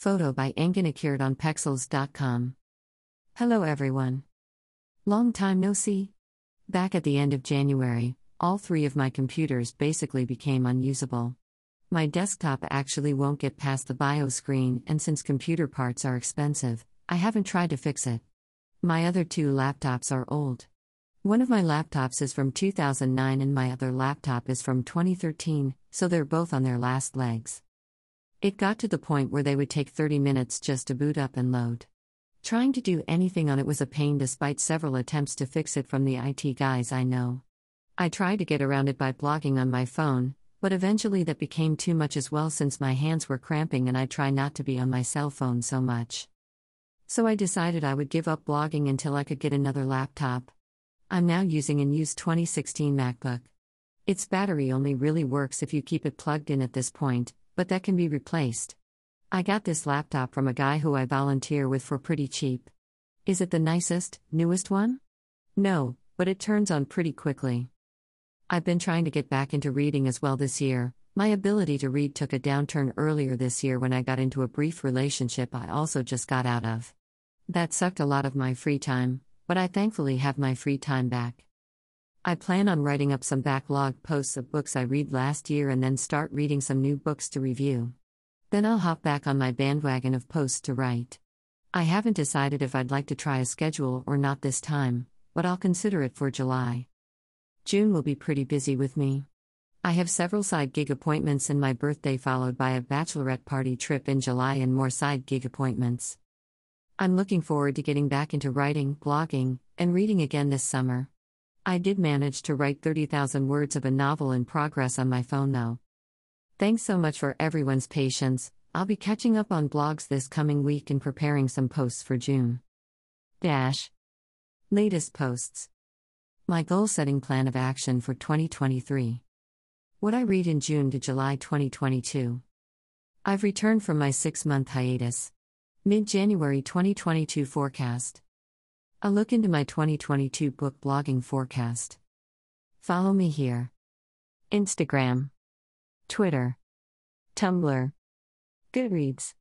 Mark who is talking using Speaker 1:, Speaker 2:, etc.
Speaker 1: Photo by Engen on Pexels.com. Hello everyone. Long time no see. Back at the end of January, all three of my computers basically became unusable. My desktop actually won't get past the BIOS screen, and since computer parts are expensive, I haven't tried to fix it. My other two laptops are old. One of my laptops is from 2009 and my other laptop is from 2013, so they're both on their last legs. It got to the point where they would take 30 minutes just to boot up and load. Trying to do anything on it was a pain despite several attempts to fix it from the IT guys I know. I tried to get around it by blogging on my phone, but eventually that became too much as well since my hands were cramping and I try not to be on my cell phone so much. So I decided I would give up blogging until I could get another laptop. I'm now using an used 2016 MacBook. Its battery only really works if you keep it plugged in at this point, but that can be replaced. I got this laptop from a guy who I volunteer with for pretty cheap. Is it the nicest, newest one? No, but it turns on pretty quickly. I've been trying to get back into reading as well this year. My ability to read took a downturn earlier this year when I got into a brief relationship I also just got out of. That sucked a lot of my free time, but I thankfully have my free time back. I plan on writing up some backlog posts of books I read last year and then start reading some new books to review. Then I'll hop back on my bandwagon of posts to write. I haven't decided if I'd like to try a schedule or not this time, but I'll consider it for July. June will be pretty busy with me. I have several side gig appointments and my birthday, followed by a bachelorette party trip in July and more side gig appointments. I'm looking forward to getting back into writing, blogging, and reading again this summer. I did manage to write 30,000 words of a novel in progress on my phone though. Thanks so much for everyone's patience. I'll be catching up on blogs this coming week and preparing some posts for June. Dash. Latest posts. My goal setting plan of action for 2023. What I read in June to July 2022. I've returned from my six month hiatus. Mid January 2022 forecast. A look into my 2022 book blogging forecast. Follow me here. Instagram, Twitter, Tumblr, Goodreads.